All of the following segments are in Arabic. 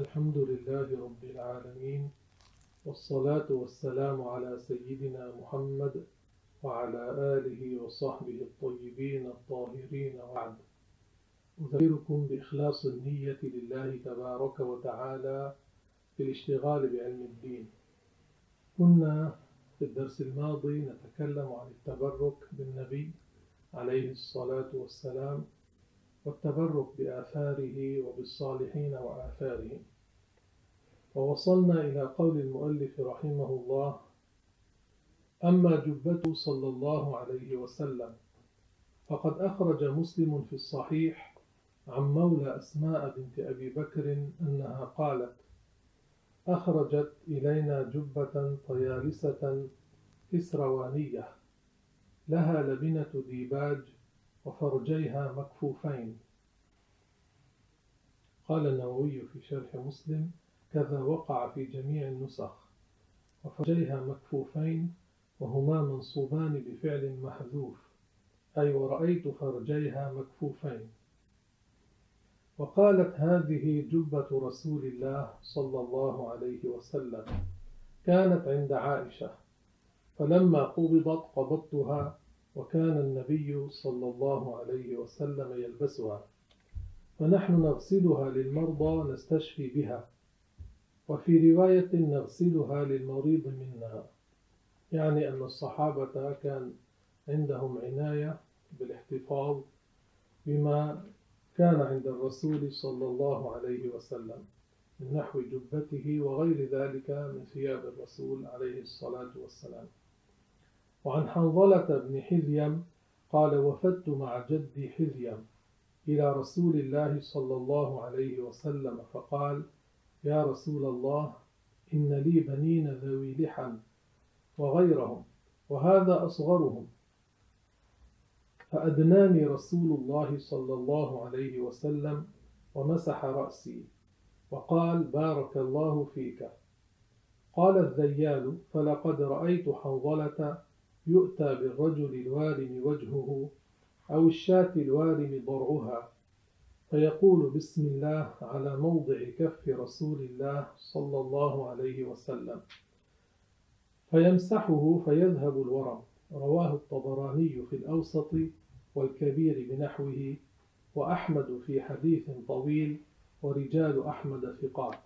الحمد لله رب العالمين والصلاة والسلام على سيدنا محمد وعلى آله وصحبه الطيبين الطاهرين وعد أذكركم بإخلاص النية لله تبارك وتعالى في الاشتغال بعلم الدين. كنا في الدرس الماضي نتكلم عن التبرك بالنبي عليه الصلاة والسلام والتبرك بآثاره وبالصالحين وآثارهم. ووصلنا إلى قول المؤلف رحمه الله أما جبته صلى الله عليه وسلم فقد أخرج مسلم في الصحيح عن مولى أسماء بنت أبي بكر أنها قالت أخرجت إلينا جبة طيالسة إسروانية لها لبنة ديباج وفرجيها مكفوفين. قال النووي في شرح مسلم كذا وقع في جميع النسخ وفرجيها مكفوفين وهما منصوبان بفعل محذوف أي ورأيت فرجيها مكفوفين. وقالت هذه جبة رسول الله صلى الله عليه وسلم كانت عند عائشة فلما قبضت قبضتها وكان النبي صلى الله عليه وسلم يلبسها فنحن نغسلها للمرضى نستشفي بها. وفي رواية نغسلها للمريض منا يعني أن الصحابة كان عندهم عناية بالاحتفاظ بما كان عند الرسول صلى الله عليه وسلم من نحو جبته وغير ذلك من ثياب الرسول عليه الصلاة والسلام. وعن حنظلة بن حذيم قال وفدت مع جدي حذيم إلى رسول الله صلى الله عليه وسلم فقال يا رسول الله إن لي بنين ذوي لحم وغيرهم وهذا أصغرهم. فأدناني رسول الله صلى الله عليه وسلم ومسح رأسي وقال بارك الله فيك. قال الذيال فلقد رأيت حنظلة يؤتى بالرجل الوارم وجهه أو الشاة الوارم ضرعها. فيقول بسم الله على موضع كف رسول الله صلى الله عليه وسلم. فيمسحه فيذهب الورم. رواه الطبراني في الأوسط والكبير بنحوه وأحمد في حديث طويل ورجال أحمد ثقات.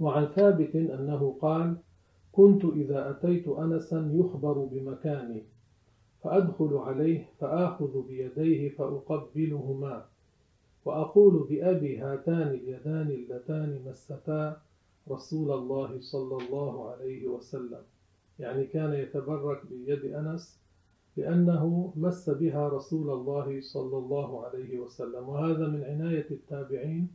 وعن ثابت أنه قال كنت إذا أتيت أنسا يخبر بمكاني فأدخل عليه فآخذ بيديه فأقبلهما وأقول بأبي هاتان اليدان اللتان مستا رسول الله صلى الله عليه وسلم. يعني كان يتبرك بيد أنس لأنه مس بها رسول الله صلى الله عليه وسلم. وهذا من عناية التابعين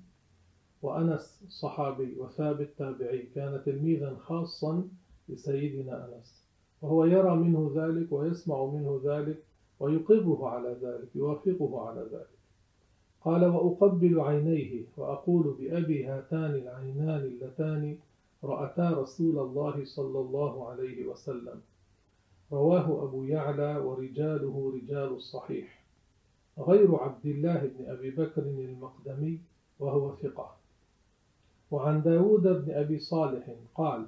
وأنس صحابي وثابت تابعي كان تلميذا خاصا لسيدنا أنس. وهو يرى منه ذلك ويسمع منه ذلك ويقره على ذلك يوافقه على ذلك. قال وأقبل عينيه وأقول بأبي هاتان العينان اللتان رأتا رسول الله صلى الله عليه وسلم. رواه أبو يعلى ورجاله رجال الصحيح. غير عبد الله بن أبي بكر المقدمي وهو ثقة. وعن داود بن أبي صالح قال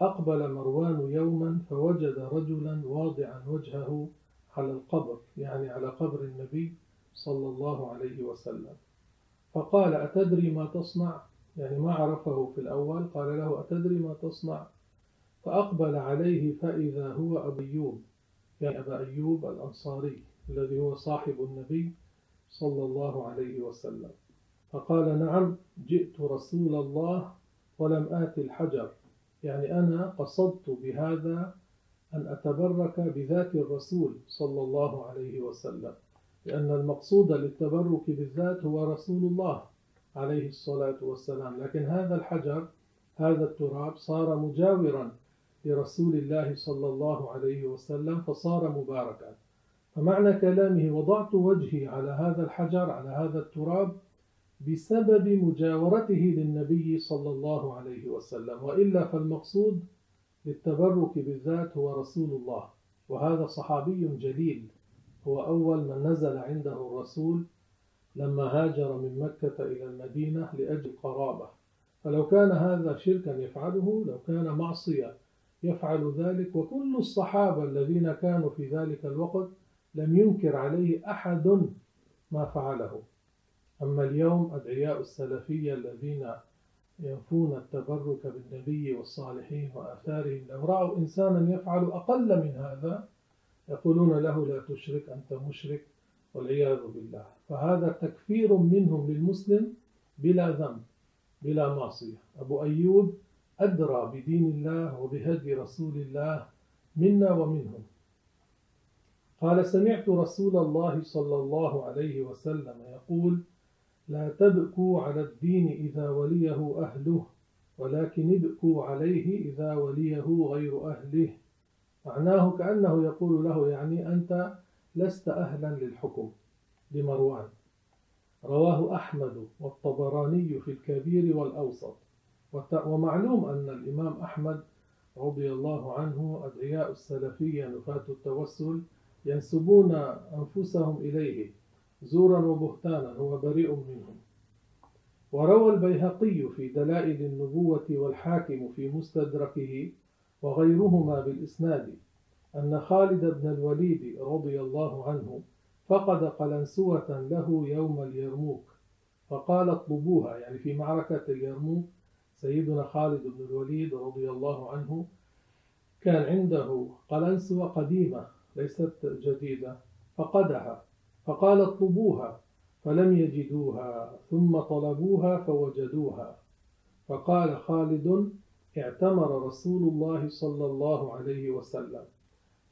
أقبل مروان يوما فوجد رجلا واضعا وجهه على القبر يعني على قبر النبي صلى الله عليه وسلم. فقال أتدري ما تصنع؟ يعني ما عرفه في الأول قال له أتدري ما تصنع؟ فأقبل عليه فإذا هو أبو أيوب. يعني أبا أيوب الأنصاري الذي هو صاحب النبي صلى الله عليه وسلم. فقال نعم جئت رسول الله ولم آت الحجر. يعني أنا قصدت بهذا أن أتبرك بذات الرسول صلى الله عليه وسلم. لأن المقصود للتبرك بالذات هو رسول الله عليه الصلاة والسلام. لكن هذا الحجر هذا التراب صار مجاورا لرسول الله صلى الله عليه وسلم فصار مباركا. فمعنى كلامه وضعت وجهي على هذا الحجر على هذا التراب بسبب مجاورته للنبي صلى الله عليه وسلم. وإلا فالمقصود للتبرك بالذات هو رسول الله وهذا صحابي جليل. هو أول من نزل عنده الرسول لما هاجر من مكة إلى المدينة لأجل قرابة. فلو كان هذا شركا يفعله لو كان معصية يفعل ذلك وكل الصحابة الذين كانوا في ذلك الوقت لم ينكر عليه أحد ما فعله. أما اليوم أدعياء السلفية الذين ينفون التبرك بالنبي والصالحين وآثارهم لو رأوا إنسانا يفعل أقل من هذا يقولون له لا تشرك أنت مشرك والعياذ بالله. فهذا تكفير منهم للمسلم بلا ذنب بلا معصية. أبو أيوب أدرى بدين الله وبهدي رسول الله منا ومنهم. قال سمعت رسول الله صلى الله عليه وسلم يقول لا تبكوا على الدين إذا وليه أهله ولكن ابكوا عليه إذا وليه غير أهله. معناه كأنه يقول له يعني أنت لست أهلا للحكم لمروان رواه أحمد والطبراني في الكبير والأوسط. ومعلوم أن الإمام أحمد رضي الله عنه أدعياء السلفية نفاة التوسل ينسبون أنفسهم إليه زورا وبهتانا هو بريء منهم. وروى البيهقي في دلائل النبوة والحاكم في مستدركه وغيرهما بالإسناد أن خالد بن الوليد رضي الله عنه فقد قلنسوة له يوم اليرموك فقال اطلبوها يعني في معركة اليرموك سيدنا خالد بن الوليد رضي الله عنه كان عنده قلنسوة قديمة ليست جديدة فقدها فقال اطلبوها فلم يجدوها ثم طلبوها فوجدوها فقال خالد اعتمر رسول الله صلى الله عليه وسلم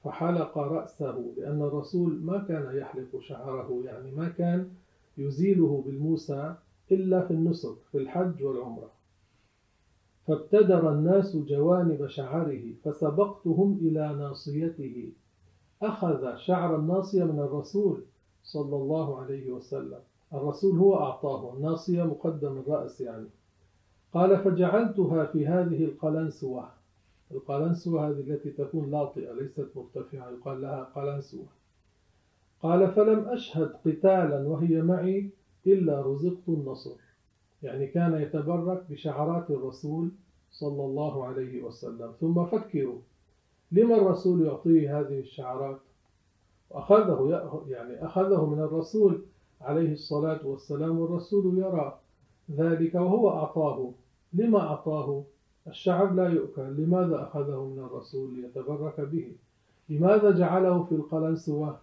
فحلق رأسه لأن الرسول ما كان يحلق شعره يعني ما كان يزيله بالموسى إلا في النسك في الحج والعمرة. فابتدر الناس جوانب شعره فسبقتهم إلى ناصيته. أخذ شعر الناصية من الرسول صلى الله عليه وسلم. الرسول هو أعطاه الناصية مقدم الرأس يعني. قال فجعلتها في هذه القلنسوة. القلنسوة هذه التي تكون لاطئة ليست مرتفعة يقال لها قلنسوة. قال فلم أشهد قتالا وهي معي إلا رزقت النصر. يعني كان يتبرك بشعرات الرسول صلى الله عليه وسلم. ثم فكروا لما الرسول يعطيه هذه الشعرات؟ أخذه يعني أخذه من الرسول عليه الصلاة والسلام والرسول يرى ذلك وهو أعطاه. لما أعطاه؟ الشعب لا يؤكل لماذا أخذه من الرسول ليتبرك به؟ لماذا جعله في القلنسوة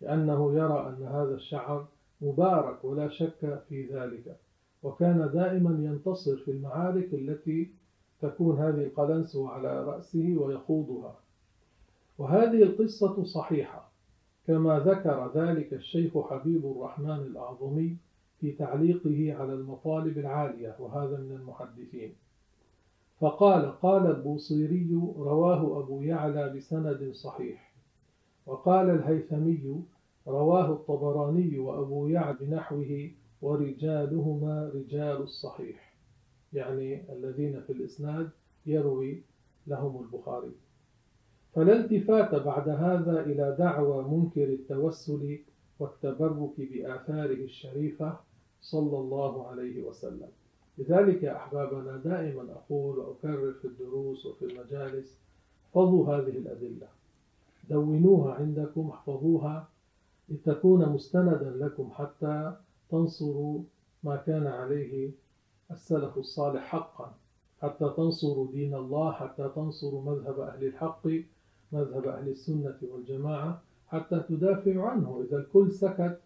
لأنه يرى أن هذا الشعر مبارك ولا شك في ذلك وكان دائما ينتصر في المعارك التي تكون هذه القلنسوة على رأسه ويخوضها. وهذه القصة صحيحة كما ذكر ذلك الشيخ حبيب الرحمن الأعظمي في تعليقه على المطالب العالية وهذا من المحدثين. فقال قال البوصيري رواه أبو يعلى بسند صحيح. وقال الهيثمي رواه الطبراني وأبو يعلى بنحوه ورجالهما رجال الصحيح. يعني الذين في الإسناد يروي لهم البخاري. فلا التفات بعد هذا إلى دعوى منكر التوسل والتبرك بآثاره الشريفة صلى الله عليه وسلم. لذلك يا أحبابنا دائما أقول وأكرر في الدروس وفي المجالس احفظوا هذه الأدلة. دونوها عندكم احفظوها لتكون مستندا لكم حتى تنصروا ما كان عليه السلف الصالح حقا. حتى تنصروا دين الله حتى تنصروا مذهب أهل الحق مذهب أهل السنة والجماعة حتى تدافعوا عنه. إذا الكل سكت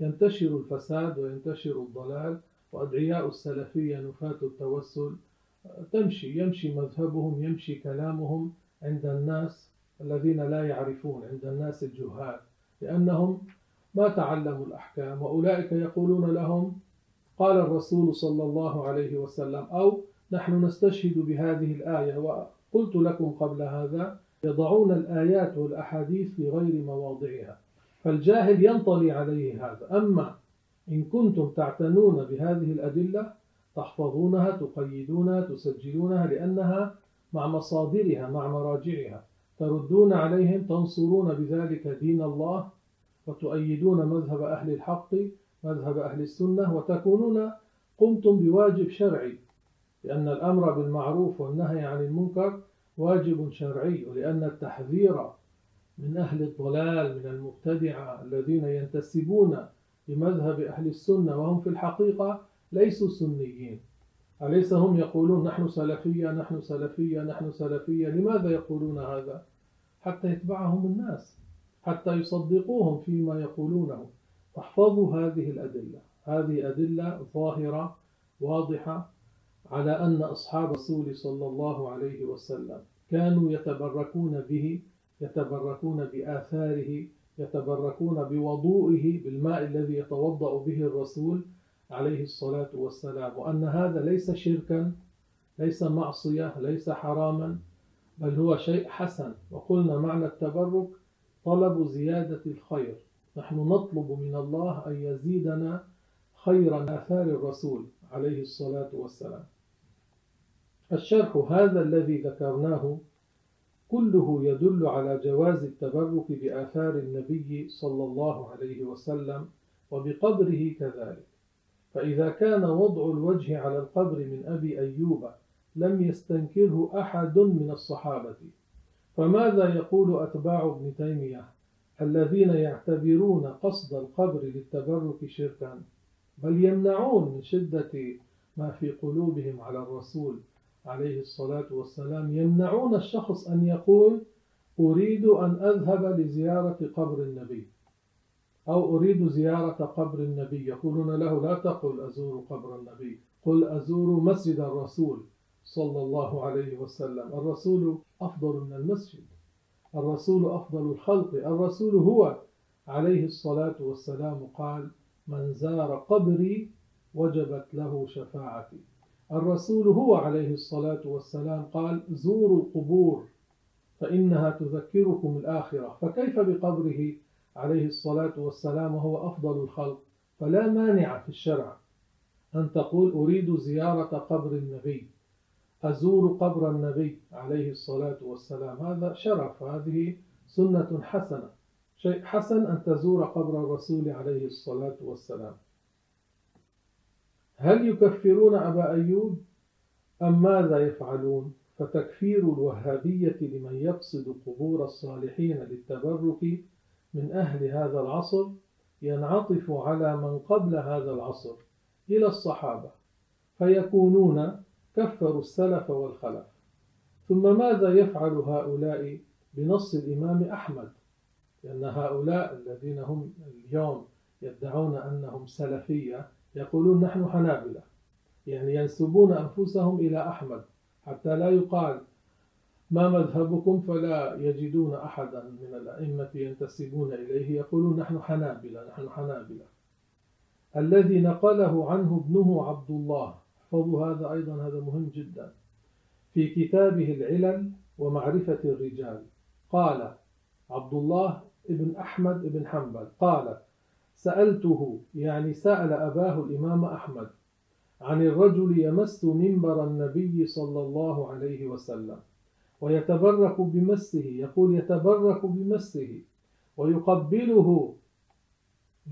ينتشر الفساد وينتشر الضلال وأدعياء السلفية نفاة التوسل تمشي يمشي مذهبهم يمشي كلامهم عند الناس الذين لا يعرفون عند الناس الجهال لأنهم ما تعلموا الأحكام وأولئك يقولون لهم قال الرسول صلى الله عليه وسلم أو نحن نستشهد بهذه الآية وقلت لكم قبل هذا يضعون الآيات والأحاديث في غير مواضعها. فالجاهل ينطلي عليه هذا. أما إن كنتم تعتنون بهذه الأدلة تحفظونها تقيدونها تسجلونها لأنها مع مصادرها مع مراجعها. تردون عليهم تنصرون بذلك دين الله وتؤيدون مذهب أهل الحق مذهب أهل السنة وتكونون قمتم بواجب شرعي لأن الأمر بالمعروف والنهي عن المنكر واجب شرعي ولأن التحذير من أهل الضلال من المبتدعة الذين ينتسبون لمذهب أهل السنة وهم في الحقيقة ليسوا سنيين. أليس هم يقولون نحن سلفية نحن سلفية نحن سلفية؟ لماذا يقولون هذا؟ حتى يتبعهم الناس حتى يصدقوهم فيما يقولونه. فاحفظوا هذه الأدلة. هذه أدلة ظاهرة واضحة على أن أصحاب الرسول صلى الله عليه وسلم كانوا يتبركون به يتبركون بآثاره يتبركون بوضوئه بالماء الذي يتوضأ به الرسول عليه الصلاة والسلام. وأن هذا ليس شركا ليس معصية ليس حراما بل هو شيء حسن. وقلنا معنى التبرك طلب زيادة الخير. نحن نطلب من الله أن يزيدنا خيرا آثار الرسول عليه الصلاة والسلام. الشرح هذا الذي ذكرناه كله يدل على جواز التبرك بآثار النبي صلى الله عليه وسلم وبقبره كذلك. فإذا كان وضع الوجه على القبر من أبي أيوب لم يستنكره أحد من الصحابة فماذا يقول أتباع ابن تيمية؟ الذين يعتبرون قصد القبر للتبرك شركا بل يمنعون من شدة ما في قلوبهم على الرسول. عليه الصلاة والسلام يمنعون الشخص أن يقول أريد أن أذهب لزيارة قبر النبي. أو أريد زيارة قبر النبي. يقولون له لا تقل أزور قبر النبي. قل أزور مسجد الرسول صلى الله عليه وسلم. الرسول أفضل من المسجد. الرسول أفضل الخلق. الرسول هو عليه الصلاة والسلام قال من زار قبري وجبت له شفاعتي. الرسول هو عليه الصلاة والسلام قال زوروا القبور فإنها تذكركم الآخرة. فكيف بقبره عليه الصلاة والسلام وهو أفضل الخلق؟ فلا مانع في الشرع أن تقول أريد زيارة قبر النبي. أزور قبر النبي عليه الصلاة والسلام. هذا شرف هذه سنة حسنة. شيء حسن أن تزور قبر الرسول عليه الصلاة والسلام. هل يكفرون أبا أيوب أم ماذا يفعلون؟ فتكفير الوهابية لمن يقصد قبور الصالحين للتبرك من أهل هذا العصر ينعطف على من قبل هذا العصر إلى الصحابة فيكونون كفروا السلف والخلف. ثم ماذا يفعل هؤلاء بنص الإمام أحمد؟ لأن هؤلاء الذين هم اليوم يدعون أنهم سلفية يقولون نحن حنابلة. يعني ينسبون أنفسهم إلى أحمد حتى لا يقال ما مذهبكم فلا يجدون أحدا من الأئمة ينتسبون إليه. يقولون نحن حنابلة نحن حنابلة. الذي نقله عنه ابنه عبد الله احفظوا هذا أيضا هذا مهم جدا. في كتابه العلل ومعرفة الرجال قال عبد الله ابن أحمد ابن حنبل قال سألته يعني سأل أباه الإمام أحمد عن الرجل يمس منبر النبي صلى الله عليه وسلم ويتبرك بمسه يقول يتبرك بمسه ويقبله.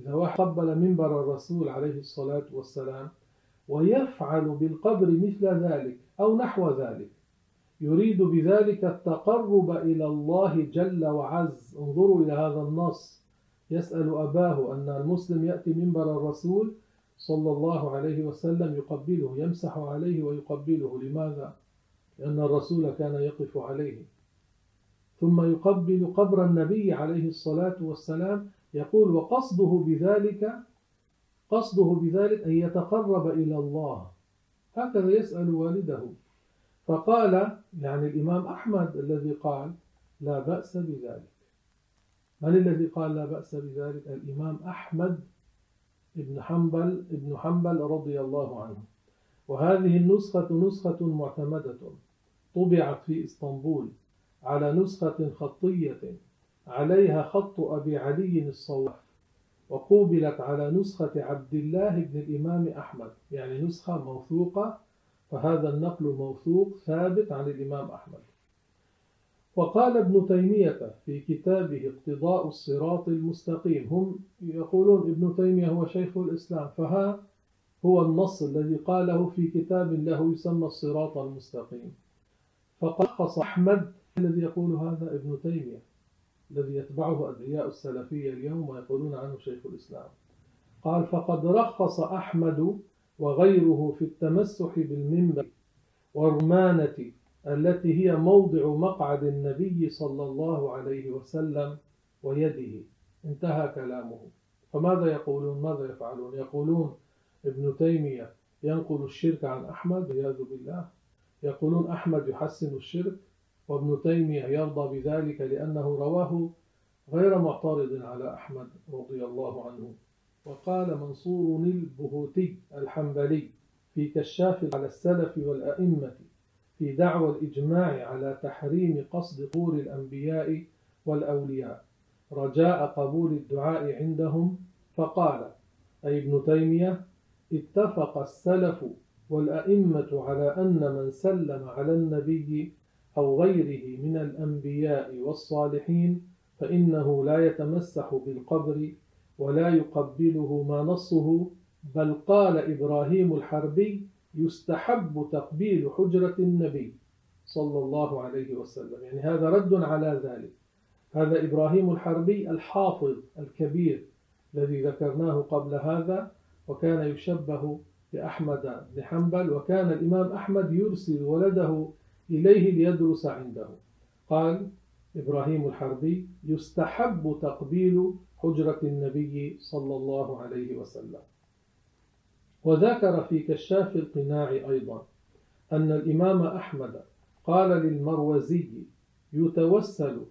إذا قبل منبر الرسول عليه الصلاة والسلام ويفعل بالقبر مثل ذلك أو نحو ذلك يريد بذلك التقرب إلى الله جل وعز. انظروا إلى هذا النص. يسأل أباه أن المسلم يأتي منبر الرسول صلى الله عليه وسلم يقبله يمسح عليه ويقبله. لماذا؟ لأن الرسول كان يقف عليه. ثم يقبل قبر النبي عليه الصلاة والسلام يقول وقصده بذلك قصده بذلك أن يتقرب إلى الله. هكذا يسأل والده. فقال يعني الإمام أحمد الذي قال لا بأس بذلك. من الذي قال لا بأس بذلك الإمام أحمد ابن حنبل ابن حنبل رضي الله عنه؟ وهذه النسخة نسخة معتمدة طبعت في إسطنبول على نسخة خطية عليها خط أبي علي الصواف وقوبلت على نسخة عبد الله بن الإمام أحمد يعني نسخة موثوقة فهذا النقل موثوق ثابت عن الإمام أحمد. وقال ابن تيمية في كتابه اقتضاء الصراط المستقيم. هم يقولون ابن تيمية هو شيخ الإسلام فها هو النص الذي قاله في كتاب له يسمى الصراط المستقيم. فقص أحمد الذي يقول هذا ابن تيمية الذي يتبعه أدعياء السلفية اليوم ويقولون عنه شيخ الإسلام. قال فقد رخص أحمد وغيره في التمسح بالمنبر والرمانة التي هي موضع مقعد النبي صلى الله عليه وسلم ويده. انتهى كلامه. فماذا يقولون؟ ماذا يفعلون؟ يقولون ابن تيمية ينقل الشرك عن أحمد والعياذ بالله. يقولون أحمد يحسن الشرك وابن تيمية يرضى بذلك لأنه رواه غير معترض على أحمد رضي الله عنه. وقال منصور البهوتي الحنبلي في كشاف على السلف والأئمة في دعوى الإجماع على تحريم قصد قور الأنبياء والأولياء. رجاء قبول الدعاء عندهم فقال أي ابن تيمية اتفق السلف والأئمة على أن من سلم على النبي أو غيره من الأنبياء والصالحين فإنه لا يتمسح بالقبر ولا يقبله ما نصه بل قال إبراهيم الحربي يستحب تقبيل حجرة النبي صلى الله عليه وسلم. يعني هذا رد على ذلك. هذا إبراهيم الحربي الحافظ الكبير الذي ذكرناه قبل هذا وكان يشبه بأحمد بن حنبل وكان الإمام أحمد يرسل ولده إليه ليدرس عنده. قال إبراهيم الحربي يستحب تقبيل حجرة النبي صلى الله عليه وسلم. وذكر في كشاف القناع أيضا أن الإمام أحمد قال للمروزي يتوسل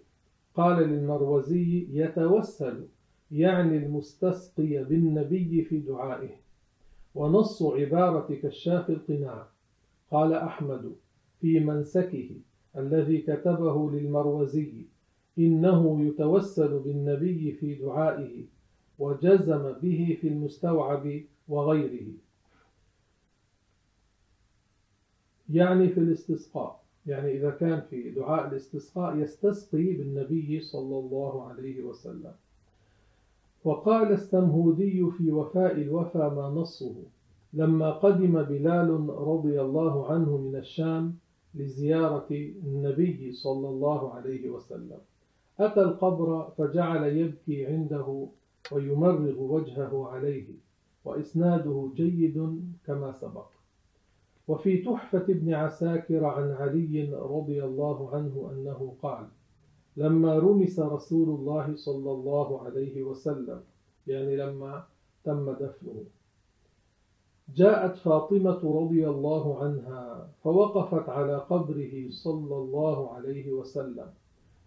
قال للمروزي يتوسل يعني المستسقي بالنبي في دعائه. ونص عبارة كشاف القناع قال أحمد في منسكه الذي كتبه للمروزي إنه يتوسل بالنبي في دعائه. وجزم به في المستوعب وغيره. يعني في الاستسقاء يعني إذا كان في دعاء الاستسقاء يستسقي بالنبي صلى الله عليه وسلم. وقال السمهودي في وفاء الوفى ما نصه لما قدم بلال رضي الله عنه من الشام لزيارة النبي صلى الله عليه وسلم أتى القبر فجعل يبكي عنده ويمرغ وجهه عليه وإسناده جيد كما سبق. وفي تحفة ابن عساكر عن علي رضي الله عنه أنه قال لما رمس رسول الله صلى الله عليه وسلم يعني لما تم دفنه جاءت فاطمة رضي الله عنها فوقفت على قبره صلى الله عليه وسلم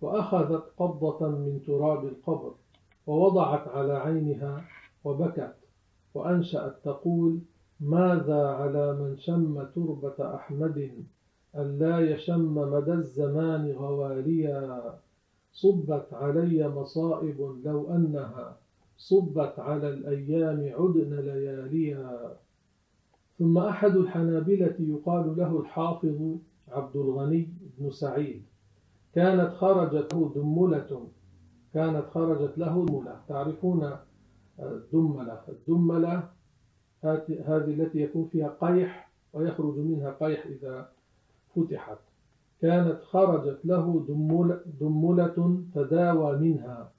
وأخذت قبضة من تراب القبر ووضعت على عينها وبكت وأنشأت تقول ماذا على من شم تربة أحمد أن لا يشم مدى الزمان غواليا؟ صبت علي مصائب لو أنها صبت على الأيام عدن لياليا. ثم أحد الحنابلة يقال له الحافظ عبد الغني بن سعيد كانت خرجت دملة كانت خرجت له دملة تعرفون الدملة الدملة هذه التي يكون فيها قيح ويخرج منها قيح إذا فتحت. كانت خرجت له دملة تداوى منها.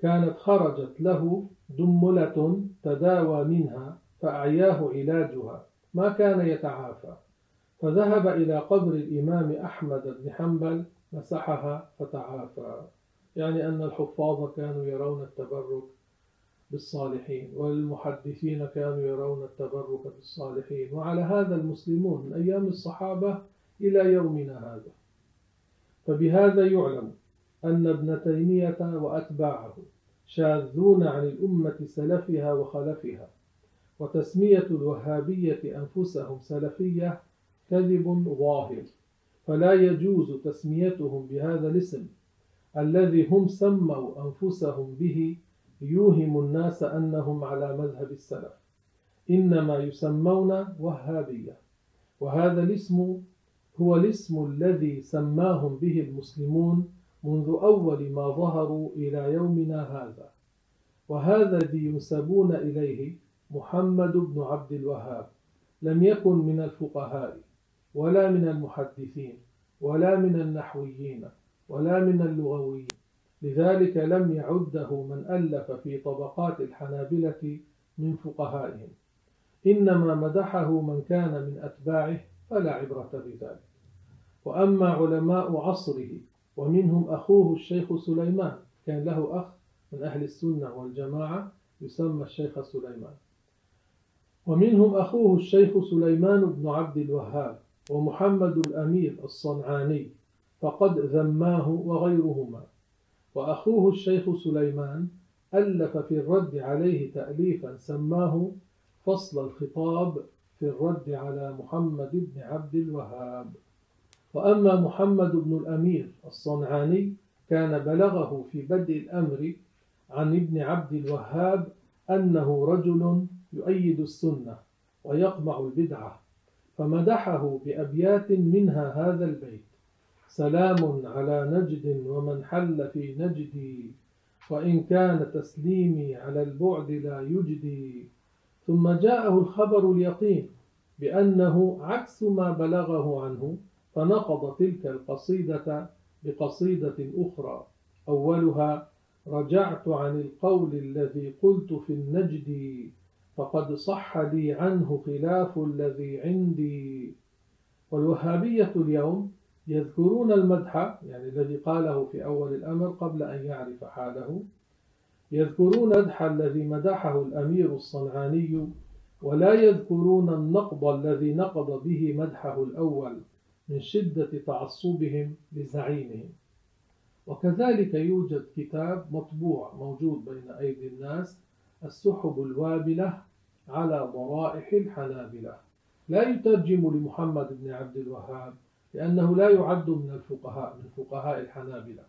كانت خرجت له دملة تداوى منها فأعياه علاجها. ما كان يتعافى. فذهب إلى قبر الإمام أحمد بن حنبل مسحها فتعافى. يعني أن الحفاظ كانوا يرون التبرك بالصالحين والمحدثين كانوا يرون التبرك بالصالحين. وعلى هذا المسلمون من أيام الصحابة إلى يومنا هذا. فبهذا يعلم أن ابن تيمية وأتباعه شاذون عن الأمة سلفها وخلفها وتسمية الوهابية أنفسهم سلفية كذب ظاهر. فلا يجوز تسميتهم بهذا الاسم. الذي هم سموا أنفسهم به يوهم الناس أنهم على مذهب السلف. إنما يسمون وهابية. وهذا الاسم هو الاسم الذي سماهم به المسلمون منذ أول ما ظهروا إلى يومنا هذا. وهذا الذي ينسبون إليه محمد بن عبد الوهاب. لم يكن من الفقهاء. ولا من المحدثين ولا من النحويين ولا من اللغويين. لذلك لم يعده من ألف في طبقات الحنابلة من فقهائهم. إنما مدحه من كان من أتباعه فلا عبرة بذلك وأما علماء عصره ومنهم أخوه الشيخ سليمان كان له أخ من أهل السنة والجماعة يسمى الشيخ سليمان. ومنهم أخوه الشيخ سليمان بن عبد الوهاب ومحمد الأمير الصنعاني فقد ذماه وغيرهما. وأخوه الشيخ سليمان ألف في الرد عليه تأليفا سماه فصل الخطاب في الرد على محمد بن عبد الوهاب. وأما محمد بن الأمير الصنعاني كان بلغه في بدء الأمر عن ابن عبد الوهاب أنه رجل يؤيد السنة ويقمع البدعة. فمدحه بأبيات منها هذا البيت. سلام على نجد ومن حل في نجدي وإن كان تسليمي على البعد لا يجدي. ثم جاءه الخبر اليقين بأنه عكس ما بلغه عنه فنقض تلك القصيدة بقصيدة أخرى. أولها رجعت عن القول الذي قلت في النجد فقد صح لي عنه خلاف الذي عندي. والوهابية اليوم يذكرون المدح يعني الذي قاله في أول الأمر قبل أن يعرف حاله يذكرون مدح الذي مدحه الأمير الصنعاني ولا يذكرون النقض الذي نقض به مدحه الأول من شدة تعصبهم لزعيمهم. وكذلك يوجد كتاب مطبوع موجود بين أيدي الناس السحب الوابلة على ضرائح الحنابلة. لا يترجم لمحمد بن عبد الوهاب لأنه لا يعد من الفقهاء من فقهاء الحنابلة.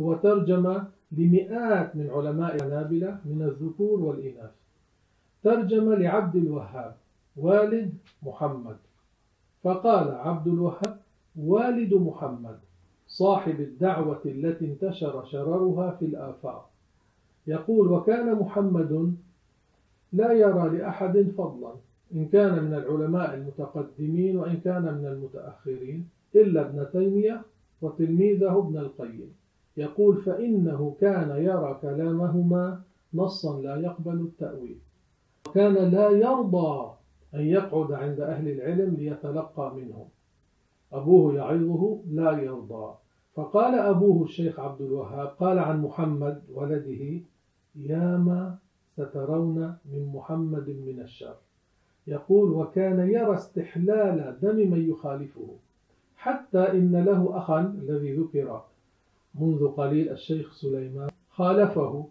هو ترجم لمئات من علماء الحنابلة من الذكور والإناث. ترجم لعبد الوهاب والد محمد. فقال عبد الوهاب والد محمد صاحب الدعوة التي انتشر شررها في الآفاق. يقول وكان محمد لا يرى لأحد فضلا إن كان من العلماء المتقدمين وإن كان من المتأخرين إلا ابن تيمية وتلميذه ابن القيم. يقول فإنه كان يرى كلامهما نصا لا يقبل التأويل. وكان لا يرضى أن يقعد عند أهل العلم ليتلقى منهم. أبوه يعظه لا يرضى. فقال أبوه الشيخ عبد الوهاب قال عن محمد ولده ياما سترون من محمد من الشر. يقول وكان يرى استحلال دم من يخالفه حتى إن له أخا الذي ذكر منذ قليل الشيخ سليمان خالفه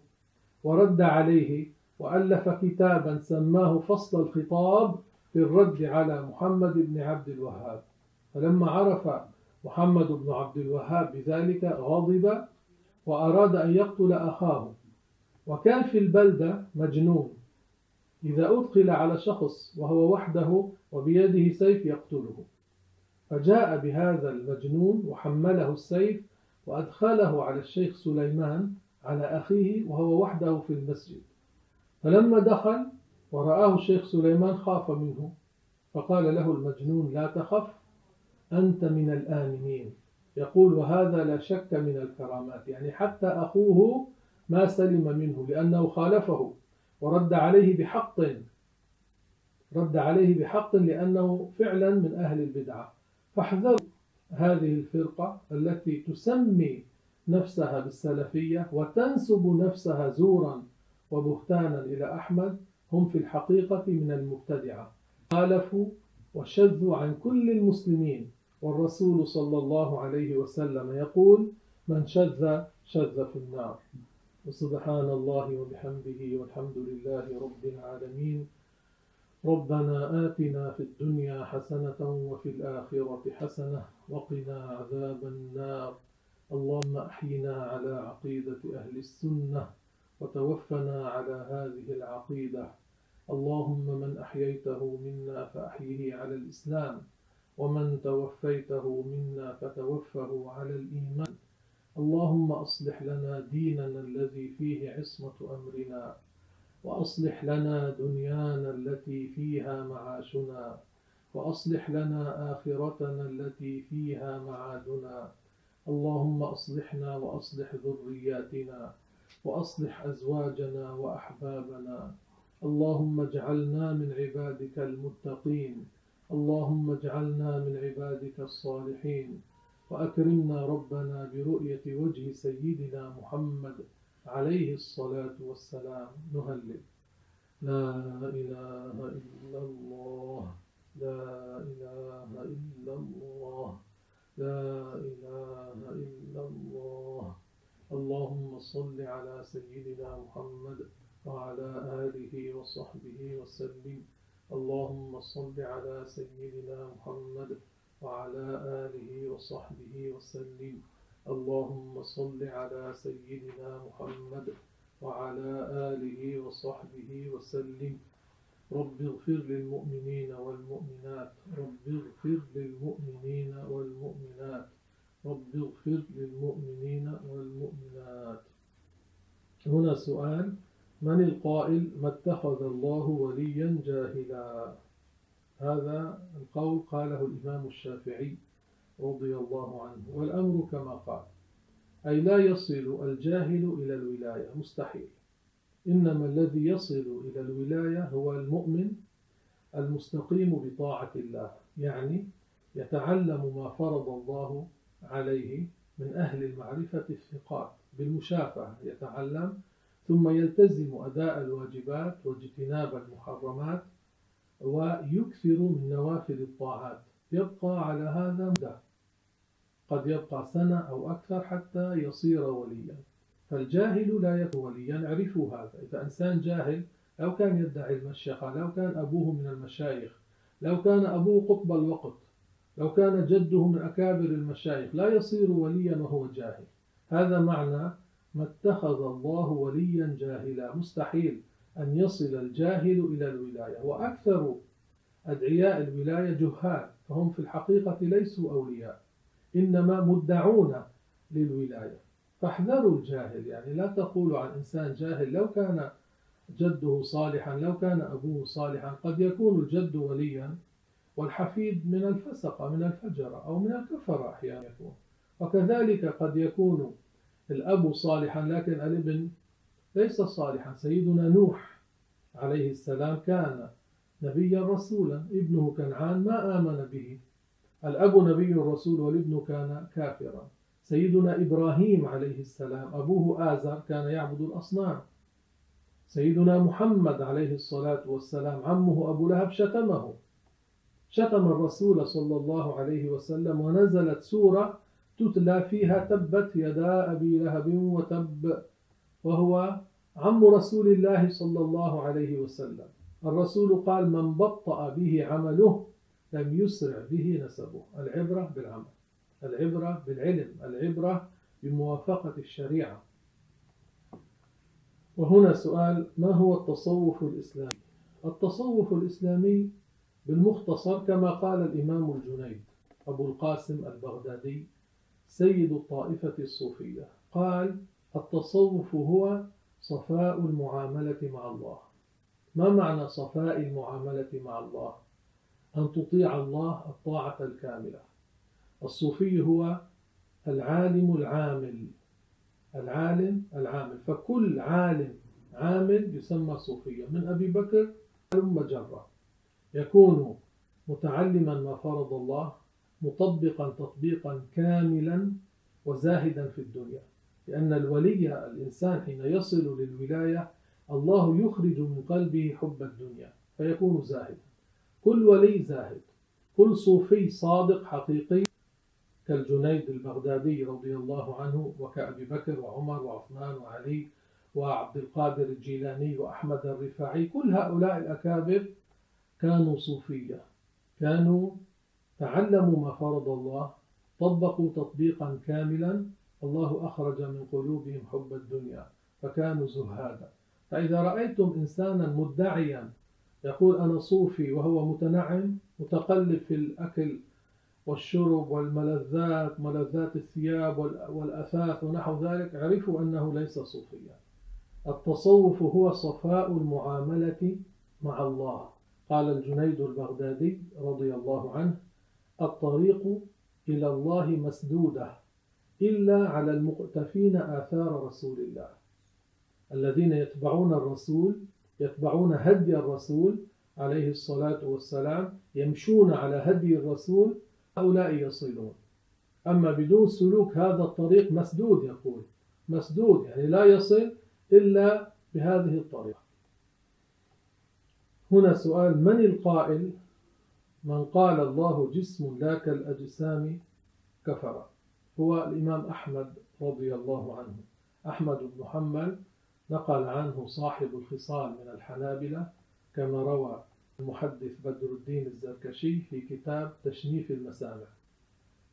ورد عليه وألف كتابا سماه فصل الخطاب في الرد على محمد بن عبد الوهاب. فلما عرف محمد بن عبد الوهاب بذلك غضب وأراد أن يقتل أخاه وكان في البلدة مجنون. إذا أدخل على شخص وهو وحده وبيده سيف يقتله. فجاء بهذا المجنون وحمله السيف وأدخله على الشيخ سليمان على أخيه وهو وحده في المسجد. فلما دخل ورآه الشيخ سليمان خاف منه. فقال له المجنون لا تخف أنت من الآمنين. يقول وهذا لا شك من الكرامات يعني حتى أخوه ما سلم منه لأنه خالفه ورد عليه بحق رد عليه بحق لأنه فعلا من أهل البدعة. فاحذروا هذه الفرقة التي تسمي نفسها بالسلفية وتنسب نفسها زورا وبهتانا إلى أحمد هم في الحقيقة من المبتدعة. خالفوا وشذوا عن كل المسلمين. والرسول صلى الله عليه وسلم يقول من شذ شذ في النار. وسبحان الله وبحمده والحمد لله رب العالمين. ربنا آتنا في الدنيا حسنة وفي الآخرة حسنة وقنا عذاب النار. اللهم أحينا على عقيدة أهل السنة وتوفنا على هذه العقيدة. اللهم من أحييته منا فأحيه على الإسلام ومن توفيته منا فتوفه على الإيمان. اللهم أصلح لنا ديننا الذي فيه عصمة أمرنا وأصلح لنا دنيانا التي فيها معاشنا وأصلح لنا آخرتنا التي فيها معادنا. اللهم أصلحنا وأصلح ذرياتنا وأصلح أزواجنا وأحبابنا. اللهم اجعلنا من عبادك المتقين. اللهم اجعلنا من عبادك الصالحين. وأكرمنا ربنا برؤية وجه سيدنا محمد عليه الصلاة والسلام. نهلل. لا إله إلا الله. لا إله إلا الله. لا إله إلا الله. اللهم صل على سيدنا محمد وعلى آله وصحبه وسلم. اللهم صل على سيدنا محمد وعلى آله وصحبه وسلم. اللهم صل على سيدنا محمد وعلى آله وصحبه وسلم. رب اغفر للمؤمنين والمؤمنات. رب اغفر للمؤمنين والمؤمنات. رب اغفر للمؤمنين والمؤمنات. هنا سؤال. من القائل ما اتخذ الله وليا جاهلا هذا القول قاله الإمام الشافعي رضي الله عنه والأمر كما قال أي لا يصل الجاهل إلى الولاية. مستحيل. إنما الذي يصل إلى الولاية هو المؤمن المستقيم بطاعة الله يعني يتعلم ما فرض الله عليه من أهل المعرفة الثقات بالمشافهة يتعلم ثم يلتزم أداء الواجبات واجتناب المحرمات ويكثر من نوافل الطاعات. يبقى على هذا مدة. قد يبقى سنة أو أكثر حتى يصير وليا. فالجاهل لا يكون وليا. اعرفوا هذا. إذا إنسان جاهل لو كان يدعي المشيخة لو كان أبوه من المشايخ لو كان أبوه قطب الوقت لو كان جده من أكابر المشايخ لا يصير وليا وهو جاهل. هذا معنى ما اتخذ الله وليا جاهلا. مستحيل. أن يصل الجاهل إلى الولاية. وأكثر أدعياء الولاية جهال فهم في الحقيقة ليسوا أولياء إنما مدعون للولاية. فاحذروا الجاهل يعني لا تقولوا عن إنسان جاهل لو كان جده صالحا لو كان أبوه صالحا قد يكون الجد وليا والحفيد من الفسقة من الفجرة أو من الكفرة أحيانا يكون. وكذلك قد يكون الأب صالحا لكن الابن ليس صالحا. سيدنا نوح عليه السلام كان نبيا رسولا. ابنه كنعان ما آمن به. الأب نبي الرسول والابن كان كافرا. سيدنا إبراهيم عليه السلام أبوه آزر كان يعبد الأصنام. سيدنا محمد عليه الصلاة والسلام عمه أبو لهب شتمه. شتم الرسول صلى الله عليه وسلم ونزلت سورة تتلى فيها تبت يدا أبي لهب وتب. وهو عم رسول الله صلى الله عليه وسلم. الرسول قال من بطأ به عمله لم يسرع به نسبه. العبرة بالعمل العبرة بالعلم العبرة بموافقة الشريعة. وهنا سؤال ما هو التصوف الإسلامي؟ التصوف الإسلامي بالمختصر كما قال الإمام الجنيد أبو القاسم البغدادي سيد الطائفة الصوفية. قال التصوف هو صفاء المعاملة مع الله. ما معنى صفاء المعاملة مع الله؟ أن تطيع الله الطاعة الكاملة. الصوفي هو العالم العامل. العالم العامل. فكل عالم عامل يسمى صوفيا. من أبي بكر ثم جرة يكون متعلما ما فرض الله مطبقا تطبيقا كاملا وزاهدا في الدنيا. لأن الولي الإنسان حين يصل للولاية الله يخرج من قلبه حب الدنيا فيكون زاهدا. كل ولي زاهد. كل صوفي صادق حقيقي. كالجنيد البغدادي رضي الله عنه وكأبي بكر وعمر وعثمان وعلي وعبد القادر الجيلاني وأحمد الرفاعي كل هؤلاء الأكابر كانوا صوفية. كانوا تعلموا ما فرض الله طبقوا تطبيقا كاملا الله أخرج من قلوبهم حب الدنيا فكانوا زهادا. فإذا رأيتم إنسانا مدعيا يقول أنا صوفي وهو متنعم متقلب في الأكل والشرب والملذات ملذات الثياب والأثاث ونحو ذلك عرفوا أنه ليس صوفيا. التصوف هو صفاء المعاملة مع الله. قال الجنيد البغدادي رضي الله عنه الطريق إلى الله مسدودة. إلا على المقتفين آثار رسول الله. الذين يتبعون الرسول يتبعون هدي الرسول عليه الصلاة والسلام يمشون على هدي الرسول هؤلاء يصلون. أما بدون سلوك هذا الطريق مسدود يقول. مسدود يعني لا يصل إلا بهذه الطريقة. هنا سؤال من القائل؟ من قال الله جسم لا كالأجسام كفر. هو الإمام أحمد رضي الله عنه. أحمد بن محمد نقل عنه صاحب الخصال من الحنابلة كما روى المحدث بدر الدين الزركشي في كتاب تشنيف المسامع.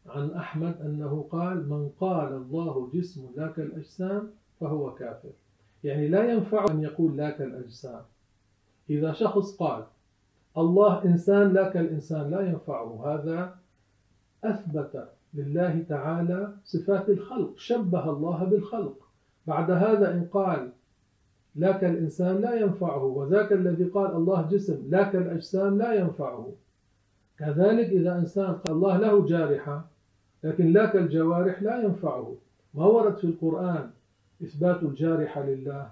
عن أحمد أنه قال من قال الله جسم لا كالأجسام فهو كافر. يعني لا ينفع أن يقول لا كالأجسام إذا شخص قال الله إنسان لا كالإنسان لا ينفعه هذا أثبت لله تعالى صفات الخلق شبه الله بالخلق. بعد هذا إن قال لا كالإنسان لا ينفعه وذاك الذي قال الله جسم لا كالأجسام لا ينفعه. كذلك إذا إنسان قال الله له جارحة لكن لا كالجوارح لا ينفعه. ما ورد في القرآن إثبات الجارحة لله؟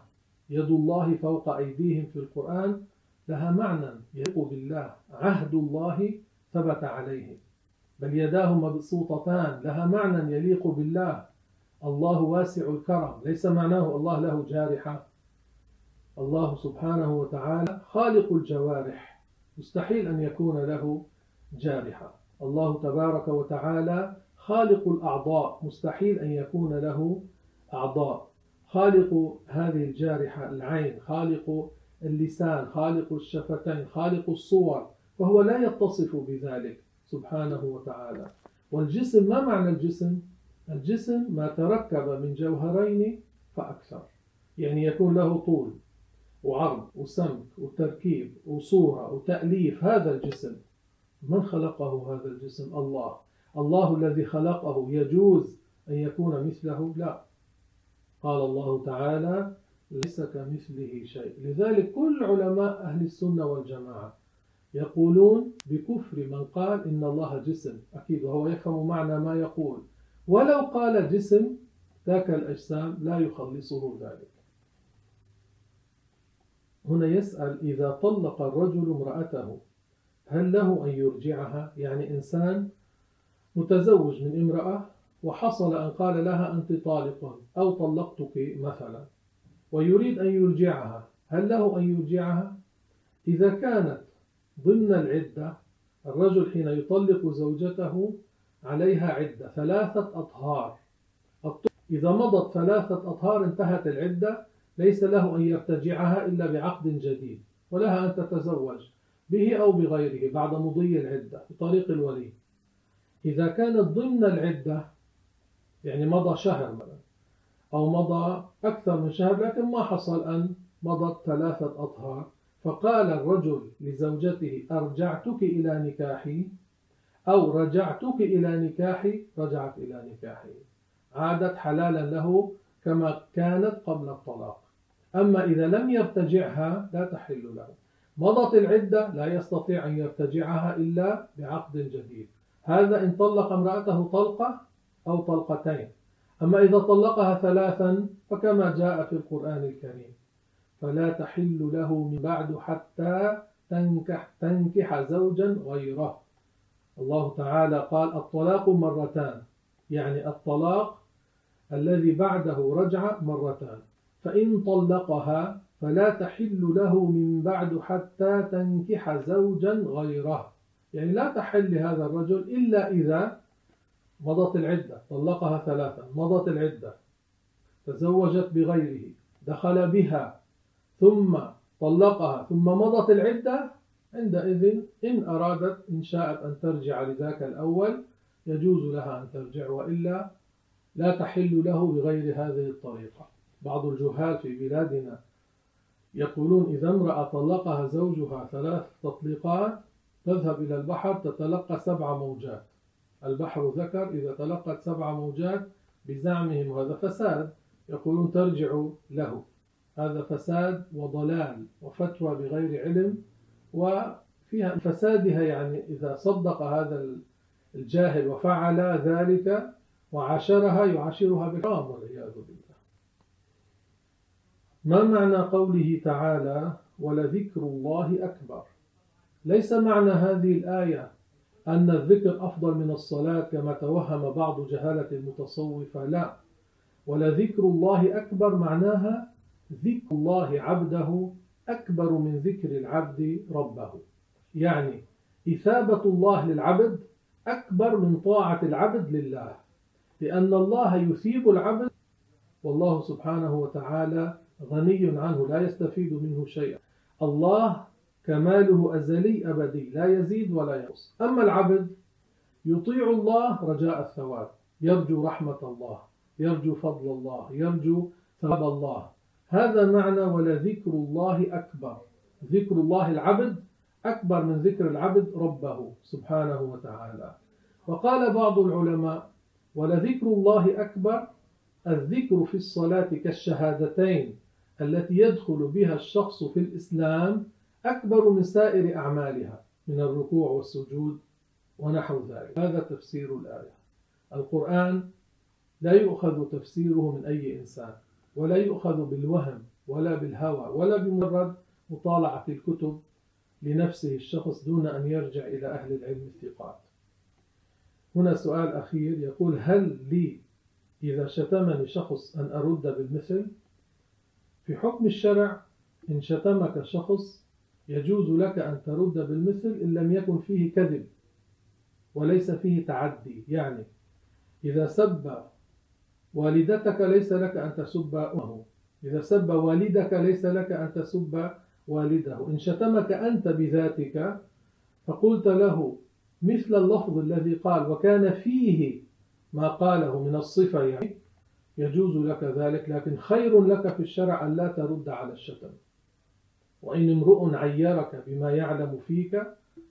يد الله فوق أيديهم في القرآن لها معنى. يليق بالله عهد الله ثبت عليه بل يداه مبسوطتان لها معنى يليق بالله. الله واسع الكرم. ليس معناه الله له جارحة. الله سبحانه وتعالى خالق الجوارح. مستحيل أن يكون له جارحة. الله تبارك وتعالى خالق الأعضاء. مستحيل أن يكون له أعضاء. خالق هذه الجارحة العين خالق اللسان خالق الشفتين خالق الصور فهو لا يتصف بذلك. سبحانه وتعالى. والجسم ما معنى الجسم؟ الجسم ما تركب من جوهرين فأكثر. يعني يكون له طول وعرض وسمك وتركيب وصورة وتأليف هذا الجسم. من خلقه هذا الجسم؟ الله. الله الذي خلقه. يجوز أن يكون مثله؟ لا. قال الله تعالى ليس كمثله شيء. لذلك كل علماء أهل السنة والجماعة يقولون بكفر من قال إن الله جسم. أكيد وهو يفهم معنى ما يقول. ولو قال جسم ذاك الأجسام لا يخلصه ذلك. هنا يسأل إذا طلق الرجل امرأته هل له أن يرجعها؟ يعني إنسان متزوج من امرأة وحصل أن قال لها أنت طالق أو طلقتك مثلا ويريد أن يرجعها هل له أن يرجعها؟ إذا كانت ضمن العدة الرجل حين يطلق زوجته عليها عدة ثلاثة أطهار. إذا مضت ثلاثة أطهار انتهت العدة ليس له أن يرتجعها إلا بعقد جديد ولها أن تتزوج به أو بغيره بعد مضي العدة بطريق الولي. إذا كانت ضمن العدة يعني مضى شهر مثلا أو مضى أكثر من شهر لكن ما حصل أن مضت ثلاثة أطهار. فقال الرجل لزوجته أرجعتك إلى نكاحي؟ أو رجعتك إلى نكاحي؟ رجعت إلى نكاحي. عادت حلالا له كما كانت قبل الطلاق. أما إذا لم يرتجعها لا تحل له. مضت العدة لا يستطيع أن يرتجعها إلا بعقد جديد. هذا إن طلق امرأته طلقة أو طلقتين. أما إذا طلقها ثلاثا فكما جاء في القرآن الكريم. فلا تحل له من بعد حتى تنكح, تنكح زوجا غيره. الله تعالى قال الطلاق مرتان يعني الطلاق الذي بعده رجع مرتان. فإن طلقها فلا تحل له من بعد حتى تنكح زوجا غيره. يعني لا تحل لهذا الرجل إلا إذا مضت العدة طلقها ثلاثا مضت العدة تزوجت بغيره دخل بها ثم طلقها ثم مضت العدة عندئذ إن أرادت إن شاءت أن ترجع لذاك الأول يجوز لها أن ترجع وإلا لا تحل له بغير هذه الطريقة. بعض الجهال في بلادنا يقولون إذا امرأة طلقها زوجها ثلاث تطليقات تذهب إلى البحر تتلقى سبع موجات. البحر ذكر إذا تلقت سبع موجات بزعمهم هذا فساد يقولون ترجع له. هذا فساد وضلال وفتوى بغير علم وفيها فسادها يعني إذا صدق هذا الجاهل وفعل ذلك وعاشرها يعاشرها بالحرام والعياذ بالله. ما معنى قوله تعالى ولذكر الله أكبر ليس معنى هذه الآية أن الذكر أفضل من الصلاة كما توهم بعض جهالة المتصوفة؟ لا. ولذكر الله أكبر معناها ذكر الله عبده أكبر من ذكر العبد ربه. يعني إثابة الله للعبد أكبر من طاعة العبد لله. لأن الله يثيب العبد والله سبحانه وتعالى غني عنه لا يستفيد منه شيئا. الله كماله أزلي أبدي لا يزيد ولا ينقص. أما العبد يطيع الله رجاء الثواب يرجو رحمة الله يرجو فضل الله يرجو ثواب الله. هذا معنى ولذكر الله أكبر. ذكر الله العبد أكبر من ذكر العبد ربه سبحانه وتعالى. وقال بعض العلماء ولذكر الله أكبر الذكر في الصلاة كالشهادتين التي يدخل بها الشخص في الإسلام أكبر من سائر أعمالها من الركوع والسجود ونحو ذلك. هذا تفسير الآية. القرآن لا يؤخذ تفسيره من أي إنسان. ولا يؤخذ بالوهم ولا بالهوى ولا بمجرد مطالعة الكتب لنفسه الشخص دون أن يرجع إلى أهل العلم الثقات. هنا سؤال أخير يقول هل لي إذا شتمني شخص أن أرد بالمثل؟ في حكم الشرع إن شتمك شخص يجوز لك أن ترد بالمثل إن لم يكن فيه كذب وليس فيه تعدي. يعني إذا سب والدتك ليس لك أن تسب أمه. إذا سب والدك ليس لك أن تسب والده. إن شتمك أنت بذاتك فقلت له مثل اللفظ الذي قال وكان فيه ما قاله من الصفة يعني يجوز لك ذلك لكن خير لك في الشرع أن لا ترد على الشتم. وإن امرؤ عيرك بما يعلم فيك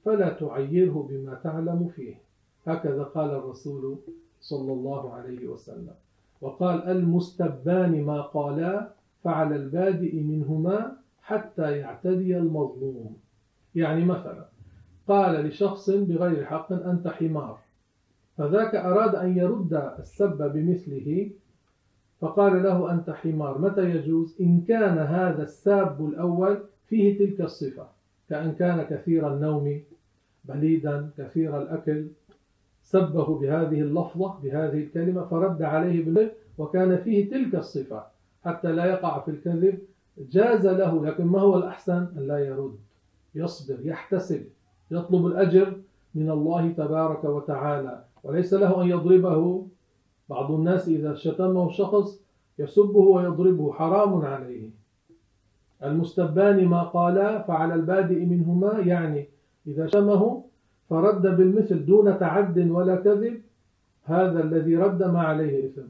فلا تعيره بما تعلم فيه. هكذا قال الرسول صلى الله عليه وسلم. وقال المستبان ما قالا فعلى البادئ منهما حتى يعتدي المظلوم. يعني مثلا قال لشخص بغير حق أنت حمار فذاك أراد أن يرد السب بمثله فقال له أنت حمار متى يجوز؟ إن كان هذا الساب الأول فيه تلك الصفة كأن كان كثير النوم بليدا كثير الأكل سبه بهذه اللفظة بهذه الكلمة فرد عليه بالله وكان فيه تلك الصفة حتى لا يقع في الكذب. جاز له لكن ما هو الأحسن؟ أن لا يرد يصبر يحتسب يطلب الأجر من الله تبارك وتعالى. وليس له أن يضربه. بعض الناس إذا شتمه شخص يسبه ويضربه حرام عليه. المستبان ما قالا فعلى البادئ منهما يعني إذا شتمه فرد بالمثل دون تعد ولا كذب هذا الذي رد ما عليه إثم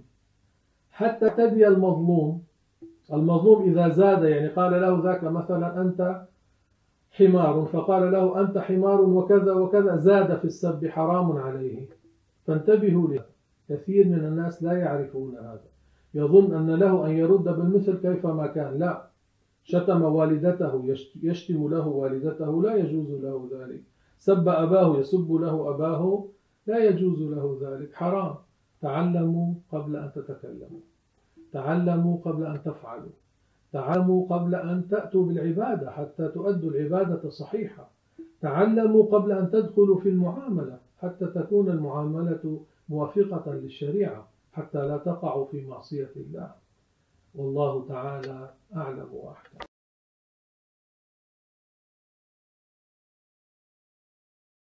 حتى تدي المظلوم المظلوم إذا زاد يعني قال له ذاك مثلا أنت حمار فقال له أنت حمار وكذا وكذا زاد في السب حرام عليه. فانتبهوا له كثير من الناس لا يعرفون هذا. يظن أن له أن يرد بالمثل كيفما كان. لا. شتم والدته يشتم له والدته لا يجوز له ذلك. سب أباه يسب له أباه لا يجوز له ذلك. حرام. تعلموا قبل أن تتكلموا. تعلموا قبل أن تفعلوا. تعلموا قبل أن تأتوا بالعبادة حتى تؤدوا العبادة صحيحة. تعلموا قبل أن تدخلوا في المعاملة حتى تكون المعاملة موافقة للشريعة حتى لا تقعوا في معصية الله. والله تعالى أعلم وأحكم.